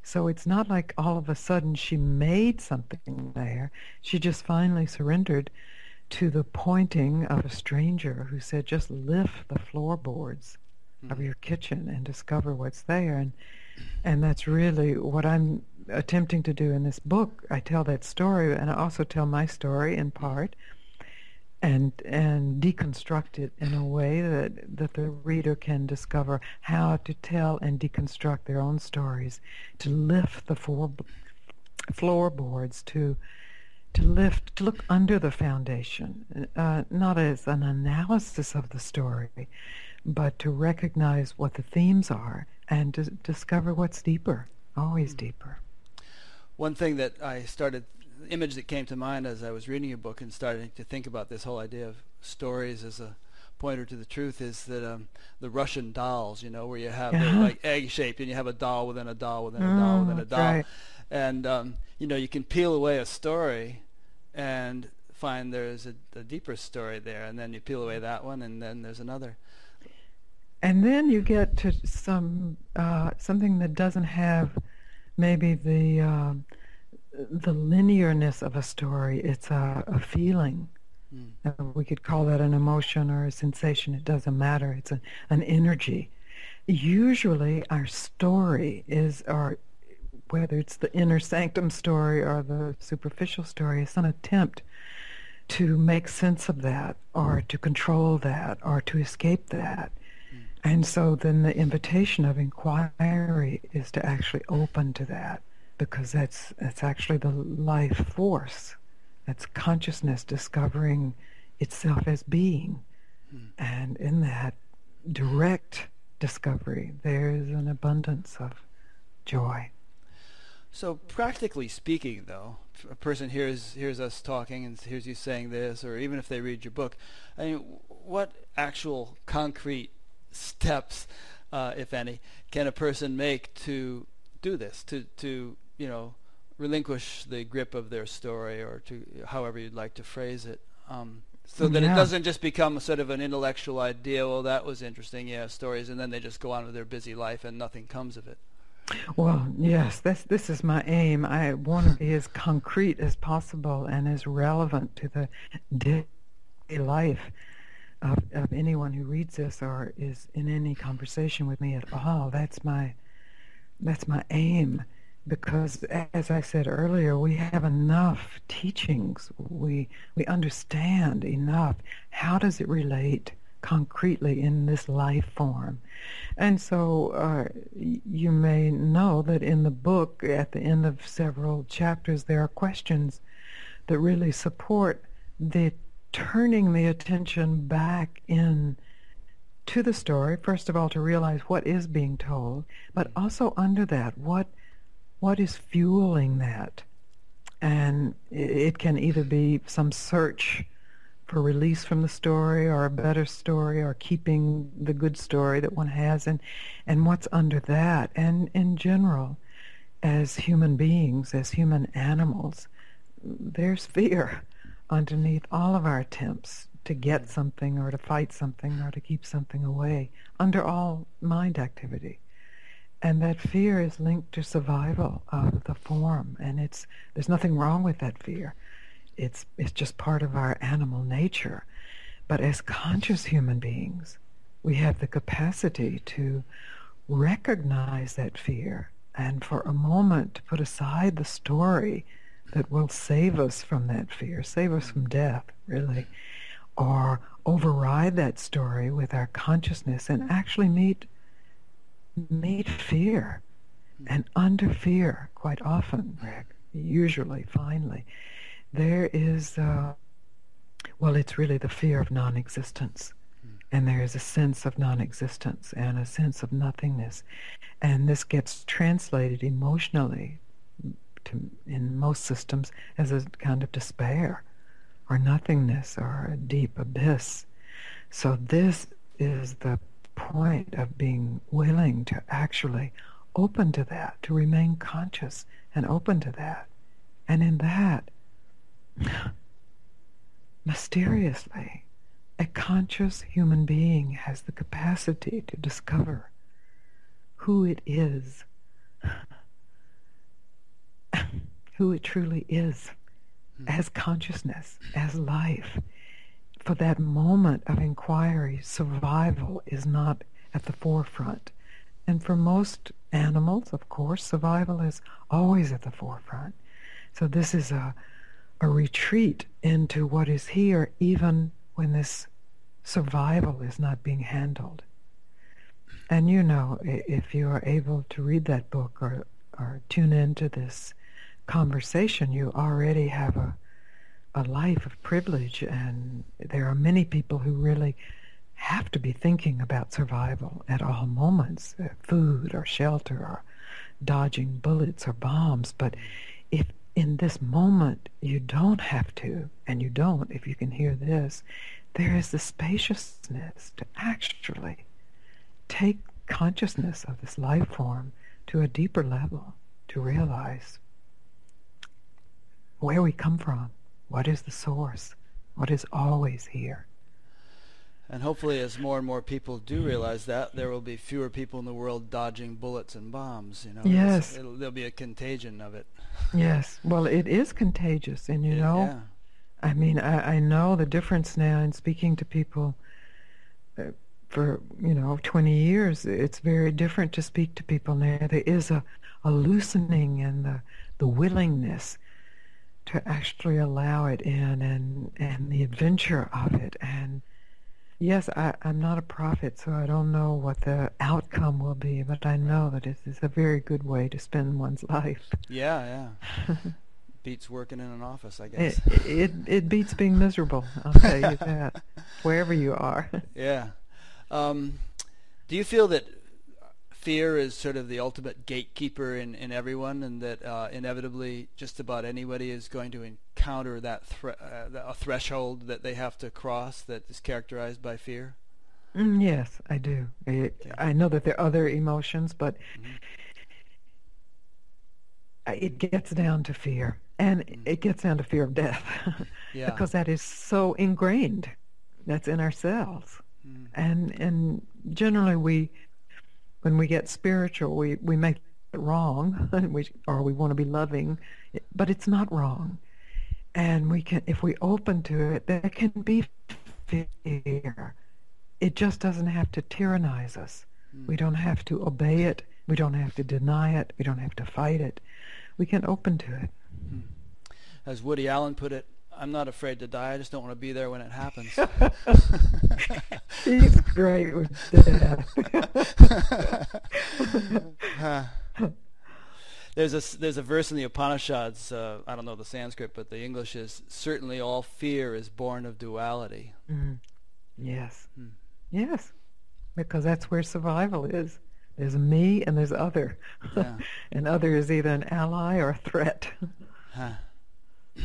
So it's not like all of a sudden she made something there. She just finally surrendered to the pointing of a stranger who said, just lift the floorboards mm-hmm. of your kitchen and discover what's there. And, and that's really what I'm attempting to do in this book. I tell that story, and I also tell my story in part, and and deconstruct it in a way that that the reader can discover how to tell and deconstruct their own stories, to lift the four floorboards, to to lift, to look under the foundation, uh, not as an analysis of the story, but to recognize what the themes are and discover what's deeper, always deeper one thing that I started, image that came to mind as I was reading your book and starting to think about this whole idea of stories as a pointer to the truth is that um, the Russian dolls, you know, where you have uh-huh. like egg shaped and you have a doll within a doll within a doll within a doll, right. and um, you know you can peel away a story and find there's a, a deeper story there, and then you peel away that one, and then there's another. And then you get to some uh, something that doesn't have maybe the uh, the linearness of a story. It's a, a feeling. Mm. We could call that an emotion or a sensation. It doesn't matter. It's a, an energy. Usually, our story is our whether it's the inner sanctum story or the superficial story, it's an attempt to make sense of that or to control that or to escape that. And so then the invitation of inquiry is to actually open to that because that's that's actually the life force. That's consciousness discovering itself as being. Hmm. And in that direct discovery, there's an abundance of joy. So practically speaking, though, a person hears hears us talking and hears you saying this, or even if they read your book, I mean, what actual concrete steps, uh, if any, can a person make to do this, to, to you know, relinquish the grip of their story, or to however you'd like to phrase it, um, so that yeah. it doesn't just become sort of an intellectual idea. Well, that was interesting, yeah, stories, and then they just go on with their busy life and nothing comes of it. Well, yes, this this is my aim. I want to be as concrete as possible and as relevant to the daily life of, of anyone who reads this or is in any conversation with me at all. That's my that's my aim because as I said earlier, we have enough teachings. We we understand enough. How does it relate concretely in this life form? And so uh, you may know that in the book, at the end of several chapters, there are questions that really support the turning the attention back in to the story, first of all, to realize what is being told, but mm-hmm. also under that, what what is fueling that? And it can either be some search for release from the story or a better story or keeping the good story that one has and and what's under that. And in general as human beings as human animals there's fear underneath all of our attempts to get something or to fight something or to keep something away under all mind activity. And that fear is linked to survival of the form. And it's there's nothing wrong with that fear. It's it's just part of our animal nature. But as conscious human beings, we have the capacity to recognize that fear and for a moment to put aside the story that will save us from that fear, save us from death, really, or override that story with our consciousness and actually meet meet fear. And under fear, quite often, Rick, usually, finally, there is, uh, well, it's really the fear of non-existence. And there is a sense of non-existence and a sense of nothingness. And this gets translated emotionally to, in most systems as a kind of despair or nothingness or a deep abyss. So this is the point of being willing to actually open to that, to remain conscious and open to that. And in that, mysteriously, a conscious human being has the capacity to discover who it is, who it truly is, hmm. as consciousness, as life. For that moment of inquiry, survival is not at the forefront. And for most animals, of course, survival is always at the forefront. So this is a, a retreat into what is here, even when this survival is not being handled. And you know, if you are able to read that book or, or tune into this conversation, you already have a, a life of privilege. And there are many people who really have to be thinking about survival at all moments uh, food or shelter or dodging bullets or bombs. But if in this moment you don't have to, and you don't, if you can hear this, there is the spaciousness to actually take consciousness of this life form to a deeper level, to realize where we come from, what is the source, what is always here. And hopefully, as more and more people do realize that, there will be fewer people in the world dodging bullets and bombs. You know, yes, there'll be a contagion of it. yes, well, it is contagious, and you it, know, yeah. I mean, I, I know the difference now in speaking to people. Uh, for you know 20 years, it's very different to speak to people now. There is a, a loosening and the the willingness to actually allow it in and and the adventure of it and Yes, I, I'm not a prophet, so I don't know what the outcome will be, but I know that it is a very good way to spend one's life. Yeah, yeah. beats working in an office, I guess. It, it, it beats being miserable, I'll tell you that, wherever you are. yeah. Um, do you feel that fear is sort of the ultimate gatekeeper in, in everyone, and that uh, inevitably just about anybody is going to encounter that thre- uh, a threshold that they have to cross that is characterized by fear? Mm, yes, I do. It, okay. I know that there are other emotions, but mm-hmm. it gets down to fear, and mm-hmm. it gets down to fear of death, yeah. because that is so ingrained. That's in ourselves, mm-hmm. and and generally we when we get spiritual, we, we make it wrong, we, or we want to be loving, but it's not wrong. And we can, if we open to it, there can be fear. It just doesn't have to tyrannize us. Mm. We don't have to obey it. We don't have to deny it. We don't have to fight it. We can open to it. Mm. As Woody Allen put it, I'm not afraid to die. I just don't want to be there when it happens. He's great with that. there's a there's a verse in the Upanishads. Uh, I don't know the Sanskrit, but the English is certainly all fear is born of duality. Mm. Yes, mm. yes, because that's where survival is. There's me and there's other, yeah. and other is either an ally or a threat. Huh.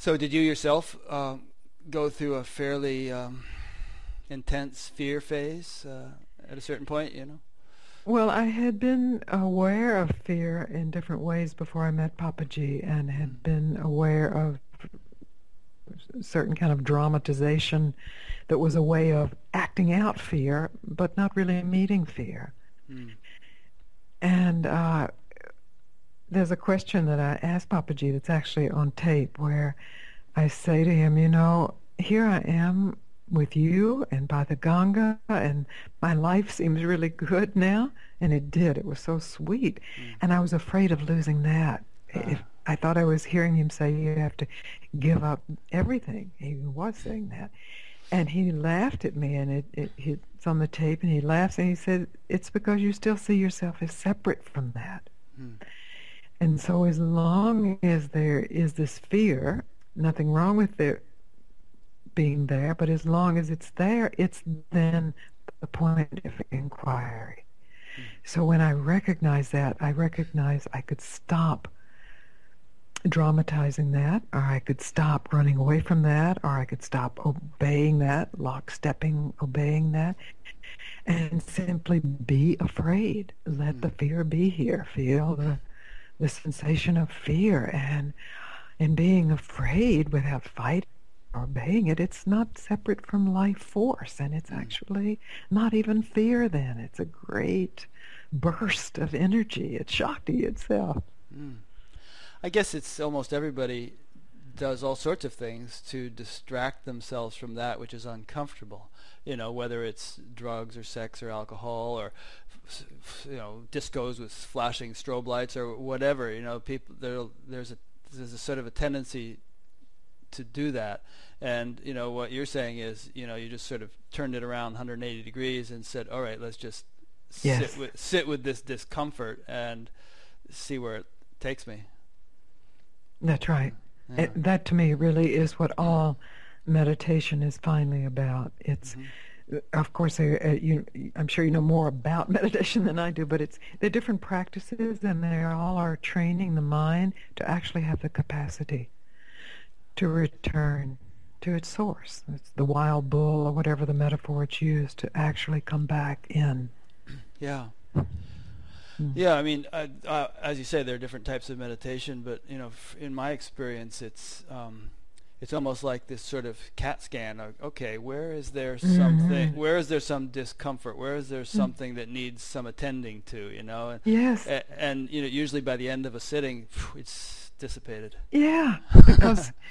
So, did you yourself uh, go through a fairly um, intense fear phase uh, at a certain point? You know. Well, I had been aware of fear in different ways before I met Papaji, and had been aware of certain kind of dramatization that was a way of acting out fear, but not really meeting fear. Mm. And uh, there's a question that I asked Papaji that's actually on tape where I say to him, you know, here I am with you and by the Ganga, and my life seems really good now. And it did. It was so sweet. Mm. And I was afraid of losing that. Uh. If, I thought I was hearing him say, you have to give up everything. He was saying that. And he laughed at me, and it, it, it's on the tape, and he laughs, and he said, it's because you still see yourself as separate from that. Mm. And so as long as there is this fear, nothing wrong with it being there, but as long as it's there, it's then the point of inquiry. Hmm. So when I recognize that, I recognize I could stop dramatizing that, or I could stop running away from that, or I could stop obeying that, lockstepping, obeying that, and simply be afraid. Let the hmm. fear be here. Feel the the sensation of fear and and being afraid without fighting or obeying it, it's not separate from life force, and it's mm. actually not even fear. Then it's a great burst of energy. It's Shakti itself. Mm. I guess it's almost everybody does all sorts of things to distract themselves from that which is uncomfortable. You know, whether it's drugs or sex or alcohol or you know discos with flashing strobe lights or whatever. You know, people there there's a there's a sort of a tendency to do that. And you know what you're saying is, you know, you just sort of turned it around 180 degrees and said, "All right, let's just yes. sit with sit with this discomfort and see where it takes me." That's right. Yeah. It, that to me really is what all meditation is finally about. It's, mm-hmm. Of course, uh, uh, you, I'm sure you know more about meditation than I do, but it's the different practices, and they all are training the mind to actually have the capacity to return to its source. It's the wild bull or whatever the metaphor it's used to actually come back in. Yeah. Mm. Yeah, I mean, uh, as you say, there are different types of meditation, but you know, f- in my experience, it's um, it's almost like this sort of CAT scan. Of, okay, where is there mm-hmm. something? Where is there some discomfort? Where is there mm. something that needs some attending to? You know? And, yes. And, and you know, usually by the end of a sitting, it's dissipated. Yeah, because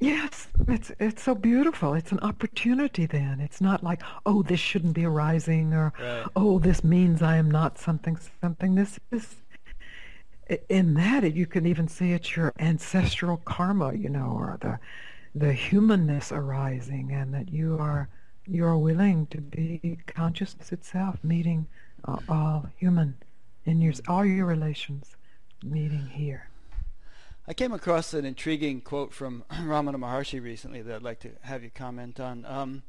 Yes, it's it's so beautiful. It's an opportunity then. It's not like, oh, this shouldn't be arising or right. oh, this means I am not something something. This is in that you can even see it's your ancestral karma, you know, or the the humanness arising and that you are you are willing to be consciousness itself meeting uh, all human in your all your relations meeting here. I came across an intriguing quote from Ramana Maharshi recently that I'd like to have you comment on. Um,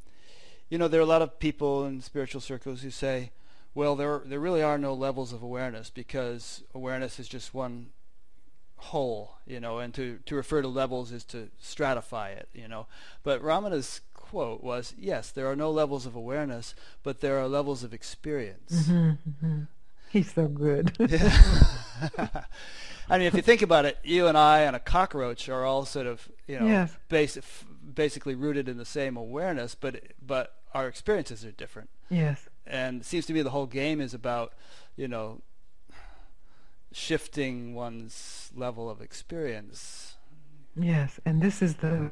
you know, there are a lot of people in spiritual circles who say, well, there there really are no levels of awareness because awareness is just one whole, you know, and to, to refer to levels is to stratify it, you know. But Ramana's quote was, yes, there are no levels of awareness, but there are levels of experience. Mm-hmm, mm-hmm. He's so good. I mean, if you think about it, you and I and a cockroach are all sort of, you know, yes. basic, basically rooted in the same awareness, but but our experiences are different. Yes. And it seems to me the whole game is about, you know, shifting one's level of experience. Yes, and this is the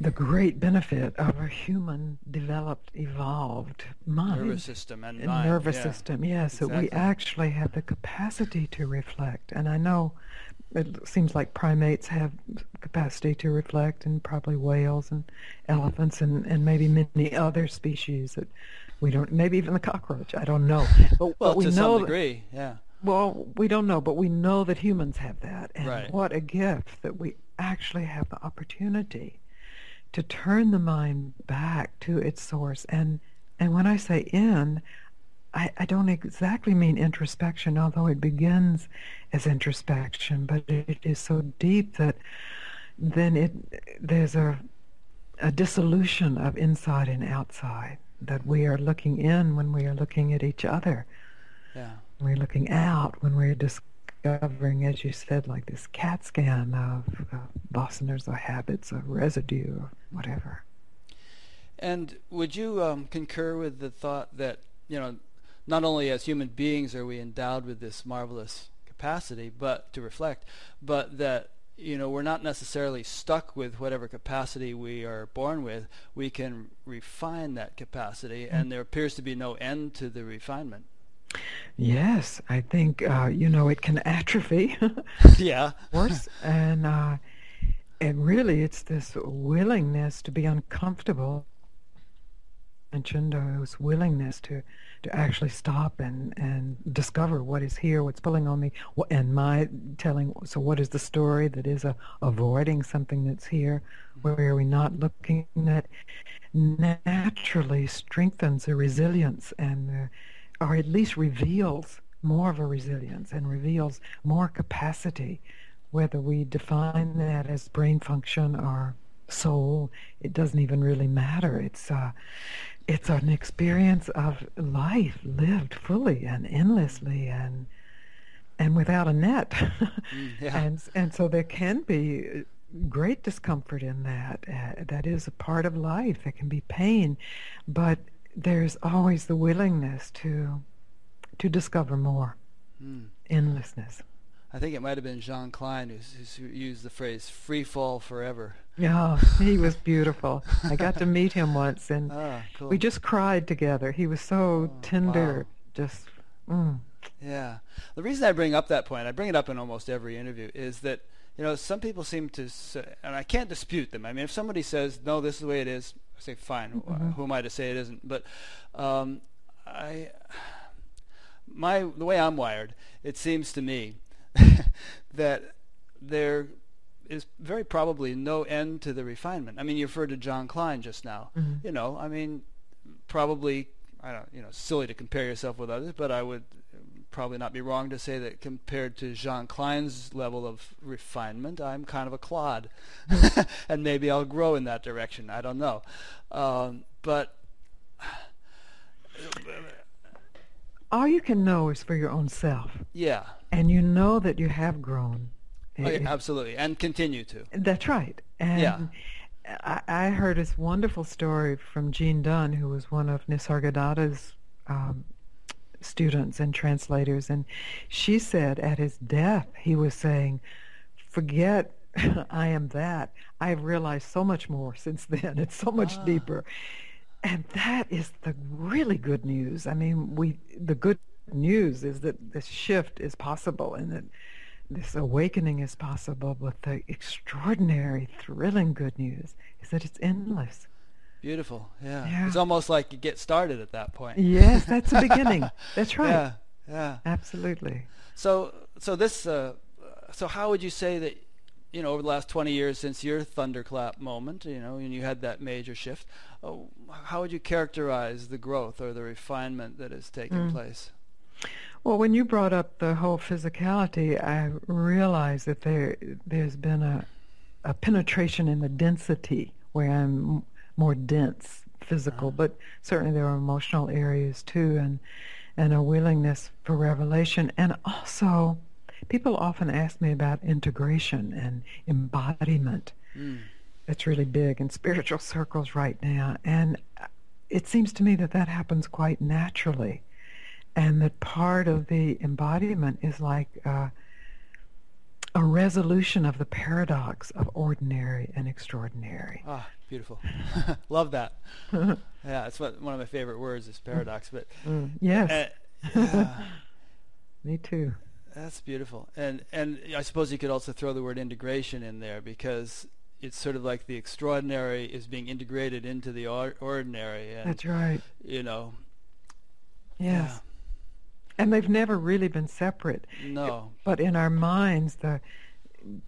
the great benefit of a human developed, evolved mind. Nervous system and, mind. Nervous yeah. system, yes. Exactly. So we actually have the capacity to reflect. And I know it seems like primates have capacity to reflect, and probably whales and elephants and, and maybe many other species that we don't, maybe even the cockroach. I don't know. But, well, we to know some degree, that, yeah. Well, we don't know, but we know that humans have that. And right. what a gift that we actually have the opportunity to turn the mind back to its source. And and when I say in, I, I don't exactly mean introspection, although it begins as introspection, but it is so deep that then it there's a a dissolution of inside and outside that we are looking in when we are looking at each other. Yeah. We're looking out when we're discovering, as you said, like this CAT scan of uh, vasanas or habits or residue or whatever. And would you um, concur with the thought that, you know, not only as human beings are we endowed with this marvelous capacity but to reflect, but that you know we're not necessarily stuck with whatever capacity we are born with. We can refine that capacity, mm-hmm. and there appears to be no end to the refinement. Yes, I think uh, you know it can atrophy. yeah. Of course, and uh, and really, it's this willingness to be uncomfortable. Mentioned uh, this willingness to to actually stop and and discover what is here, what's pulling on me, and my telling. So, what is the story that is uh, avoiding something that's here? Where are we not looking at? Naturally strengthens the resilience and. The, or at least reveals more of a resilience and reveals more capacity, whether we define that as brain function or soul, it doesn't even really matter. It's uh, it's an experience of life lived fully and endlessly and and without a net. mm, yeah. And and so there can be great discomfort in that. Uh, that is a part of life. There can be pain, but there's always the willingness to to discover more. Mm. Endlessness. I think it might have been Jean Klein who used the phrase "free fall forever." Yeah, he was beautiful. I got to meet him once, and ah, cool. we just cried together. He was so oh, tender, wow. just. Mm. Yeah, the reason I bring up that point, I bring it up in almost every interview, is that you know some people seem to, say, and I can't dispute them. I mean, if somebody says no, this is the way it is, I say fine. Mm-hmm. Who am I to say it isn't? But um, I, my the way I'm wired, it seems to me that there is very probably no end to the refinement. I mean, you referred to Jean Klein just now. Mm-hmm. You know, I mean, probably I don't, you know, silly to compare yourself with others, but I would probably not be wrong to say that compared to Jean Klein's level of refinement, I'm kind of a clod, and maybe I'll grow in that direction. I don't know, um, but all you can know is for your own self. Yeah. And you know that you have grown. Oh, yeah, absolutely, and continue to. That's right. And yeah. I, I heard this wonderful story from Jean Dunn, who was one of Nisargadatta's um, students and translators, and she said at his death he was saying, "Forget I am that. I have realized so much more since then. It's so much ah. deeper." And that is the really good news. I mean, we the good news is that this shift is possible and that this awakening is possible, but the extraordinary, thrilling good news is that it's endless. Beautiful. Yeah. yeah. It's almost like you get started at that point. Yes, that's the beginning. That's right. Yeah. Yeah. Absolutely. So so this uh, so how would you say that you know over the last 20 years since your thunderclap moment, you know, and you had that major shift, uh, how would you characterize the growth or the refinement that has taken mm. place? Well, when you brought up the whole physicality, I realized that there there's been a a penetration in the density where I'm more dense physical, uh-huh. but certainly there are emotional areas too, and and a willingness for revelation, and also people often ask me about integration and embodiment. Mm. It's really big in spiritual circles right now, and it seems to me that that happens quite naturally and that part of the embodiment is like uh, a resolution of the paradox of ordinary and extraordinary. Ah, beautiful. Love that. yeah, it's what one of my favorite words is paradox. But mm, yes, uh, me too. That's beautiful, and and I suppose you could also throw the word integration in there because it's sort of like the extraordinary is being integrated into the or- ordinary. And, That's right. You know. Yes. Yeah. And they've never really been separate. No. But in our minds, the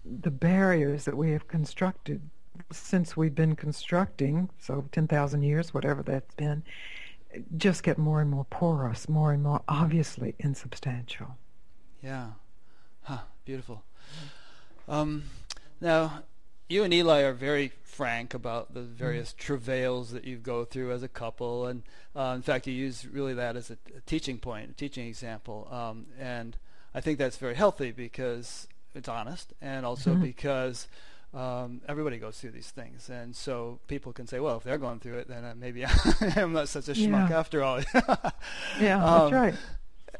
the barriers that we have constructed since we've been constructing, so 10,000 years, whatever that's been, just get more and more porous, more and more obviously insubstantial. Yeah. Huh, beautiful. Um, now, you and Eli are very frank about the various mm. travails that you go through as a couple, and uh, in fact, you use really that as a, a teaching point, a teaching example, um, and I think that's very healthy because it's honest, and also mm-hmm. because um, everybody goes through these things, and so people can say, well, if they're going through it, then uh, maybe I'm not such a schmuck yeah. after all. yeah, um, that's right.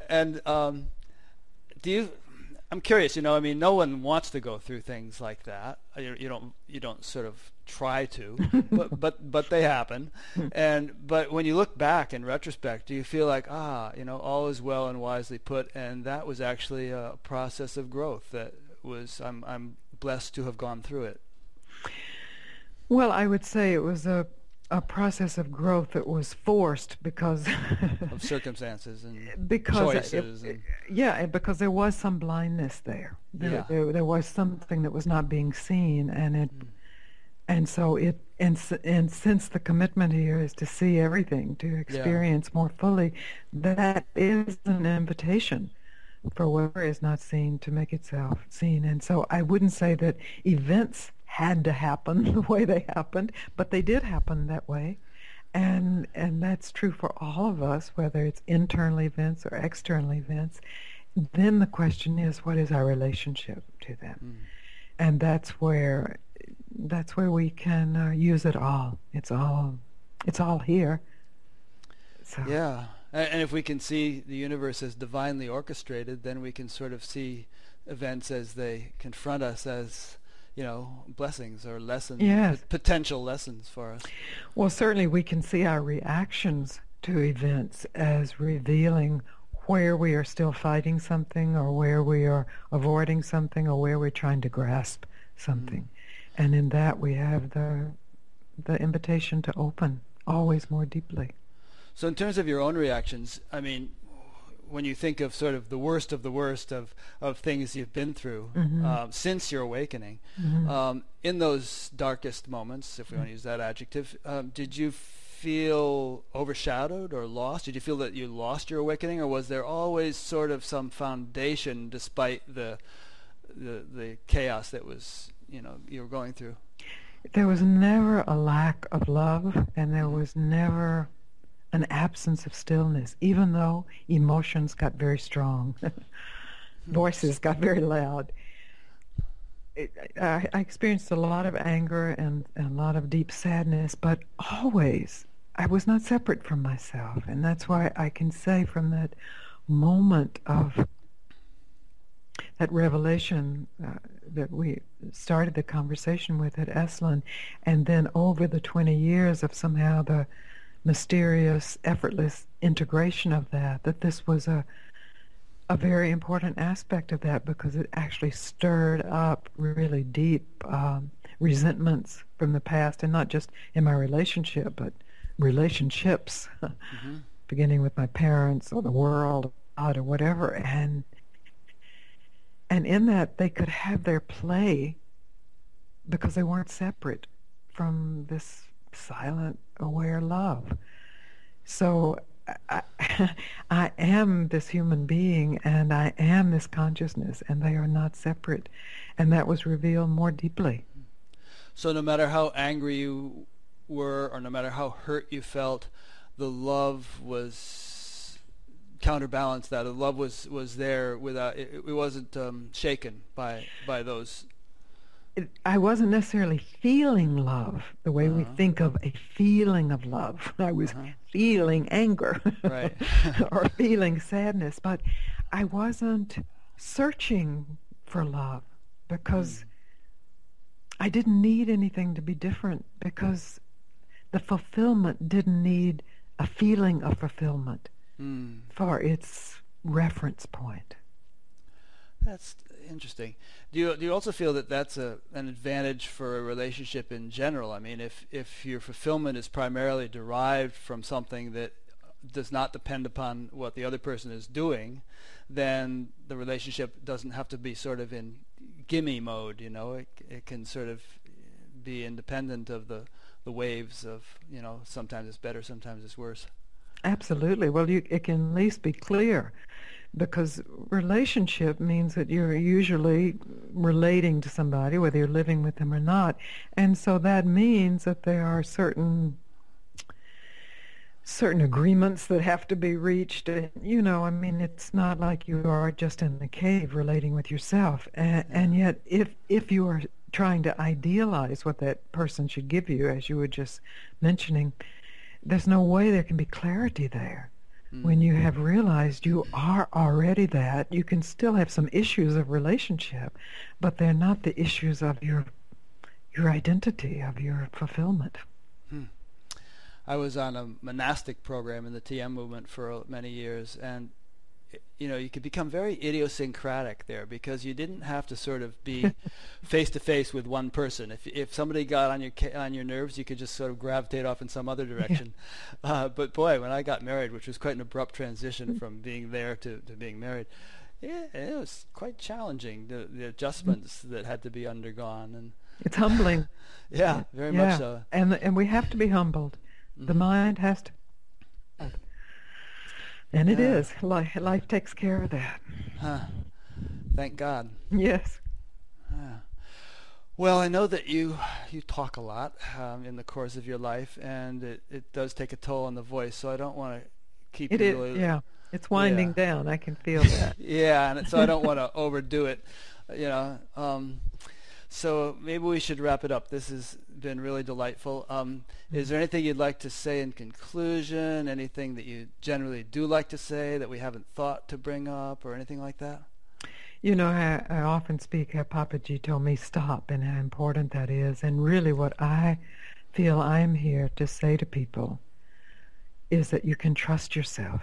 And um, do you I'm curious. You know, I mean, no one wants to go through things like that. You, you don't. You don't sort of try to, but but but they happen. And but when you look back in retrospect, do you feel like ah, you know, all is well and wisely put, and that was actually a process of growth that was I'm I'm blessed to have gone through it. Well, I would say it was a a process of growth that was forced because of circumstances and because choices. It, and yeah, because there was some blindness there. There, yeah. there, there was something that was not being seen, and it, mm. and so it, and and since the commitment here is to see everything, to experience yeah. more fully, that is an invitation for whatever is not seen to make itself seen. And so I wouldn't say that events had to happen the way they happened, but they did happen that way. And and that's true for all of us, whether it's internal events or external events. Then the question is, what is our relationship to them? Mm. And that's where that's where we can uh, use it all. It's all it's all here. So. Yeah, and if we can see the universe as divinely orchestrated, then we can sort of see events as they confront us as you know blessings or lessons, yes. potential lessons for us. Well, certainly we can see our reactions to events as revealing where we are still fighting something or where we are avoiding something or where we're trying to grasp something. Mm. And in that we have the the invitation to open always more deeply. So, in terms of your own reactions, I mean, when you think of sort of the worst of the worst of, of things you've been through mm-hmm. um, since your awakening, mm-hmm. um, in those darkest moments, if we want to use that adjective, um, did you feel overshadowed or lost? Did you feel that you lost your awakening, or was there always sort of some foundation despite the the, the chaos that was you know you were going through? There was never a lack of love, and there was never an absence of stillness, even though emotions got very strong, voices got very loud. It, I, I, experienced a lot of anger and, and a lot of deep sadness, but always I was not separate from myself. And that's why I can say from that moment of that revelation uh, that we started the conversation with at Esalen, and then over the 20 years of somehow the mysterious, effortless integration of that, that this was a a very important aspect of that because it actually stirred up really deep um, resentments from the past, and not just in my relationship, but relationships, mm-hmm. beginning with my parents or the world, God, or whatever, and and in that they could have their play because they weren't separate from this silent, aware love. So I, I, am this human being and I am this consciousness, and they are not separate. And that was revealed more deeply. So, no matter how angry you were, or no matter how hurt you felt, the love was counterbalanced. That the love was was there without it, it wasn't um, shaken by by those I wasn't necessarily feeling love the way uh-huh. we think of a feeling of love. I was uh-huh. feeling anger or feeling sadness, but I wasn't searching for love because mm. I didn't need anything to be different because the fulfillment didn't need a feeling of fulfillment mm. for its reference point. That's interesting. Do you do you also feel that that's a an advantage for a relationship in general? I mean, if if your fulfillment is primarily derived from something that does not depend upon what the other person is doing, then the relationship doesn't have to be sort of in gimme mode. You know, it it can sort of be independent of the the waves of you know sometimes it's better, sometimes it's worse. Absolutely. Well, you, it can at least be clear because relationship means that you're usually relating to somebody, whether you're living with them or not. And so that means that there are certain certain agreements that have to be reached. And, you know, I mean, it's not like you are just in the cave relating with yourself. And, and yet, if if you are trying to idealize what that person should give you, as you were just mentioning, there's no way there can be clarity there when you have realized you are already that, you can still have some issues of relationship, but they're not the issues of your your identity, of your fulfillment. Hmm. I was on a monastic program in the TM movement for many years, and you know, you could become very idiosyncratic there because you didn't have to sort of be face to face with one person. If if somebody got on your on your nerves, you could just sort of gravitate off in some other direction. Yeah. Uh, but boy, when I got married, which was quite an abrupt transition from being there to, to being married, yeah, it was quite challenging. The, the adjustments mm-hmm. that had to be undergone and it's humbling. yeah, very yeah. much so. And and we have to be humbled. Mm-hmm. The mind has to and it yeah. is. Life, life takes care of that. Huh. Thank God. Yes. Yeah. Well, I know that you you talk a lot um, in the course of your life, and it, it does take a toll on the voice. So I don't want to keep it you is, really. yeah. It's winding Yeah. down. I can feel that. yeah, and so I don't want to overdo it. You know. Um, so maybe we should wrap it up. This has been really delightful. Um, is there anything you'd like to say in conclusion? Anything that you generally do like to say that we haven't thought to bring up, or anything like that? You know, I, I often speak how Papaji told me stop and how important that is. And really what I feel I'm here to say to people is that you can trust yourself.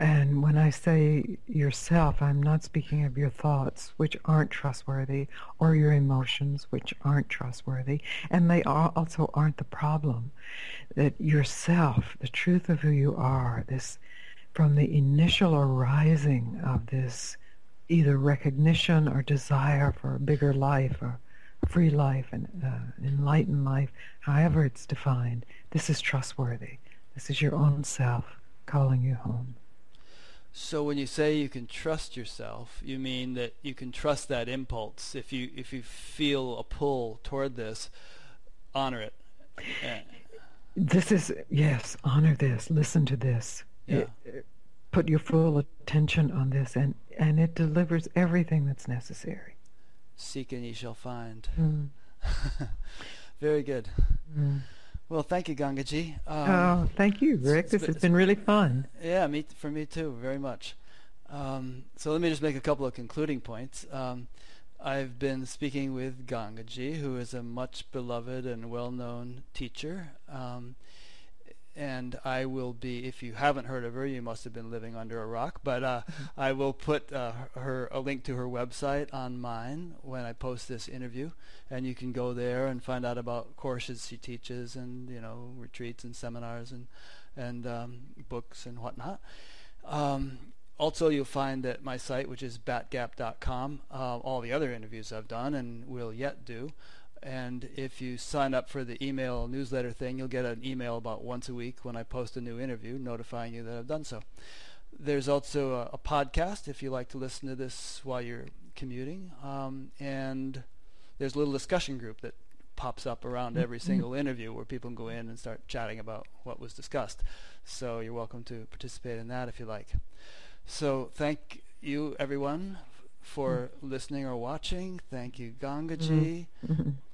And when I say yourself, I'm not speaking of your thoughts, which aren't trustworthy, or your emotions, which aren't trustworthy, and they also aren't the problem. That yourself, the truth of who you are, this from the initial arising of this either recognition or desire for a bigger life or a free life and uh, enlightened life, however it's defined, this is trustworthy. This is your own self calling you home. So when you say you can trust yourself, you mean that you can trust that impulse. If you if you feel a pull toward this, honor it. Yeah. This is, yes, honor this, listen to this. Yeah. It- it- put your full attention on this, and, and it delivers everything that's necessary. Seek and ye shall find. Mm. Very good. Mm. Well, thank you, Gangaji. Um, oh, thank you, Rick. This has been really fun. Yeah, me for me too, very much. Um, so let me just make a couple of concluding points. Um, I've been speaking with Gangaji, who is a much beloved and well-known teacher. And I will be, if you haven't heard of her, you must have been living under a rock. But uh, I will put uh, her a link to her website on mine when I post this interview, and you can go there and find out about courses she teaches, and you know retreats and seminars and and um, books and whatnot. Um, also, you'll find that my site, which is batgap.com, uh, all the other interviews I've done and will yet do. And if you sign up for the email newsletter thing, you'll get an email about once a week when I post a new interview notifying you that I've done so. There's also a, a podcast if you like to listen to this while you're commuting. Um, and there's a little discussion group that pops up around every single interview where people can go in and start chatting about what was discussed. So you're welcome to participate in that if you like. So thank you everyone for listening or watching. Thank you Gangaji, Mhm.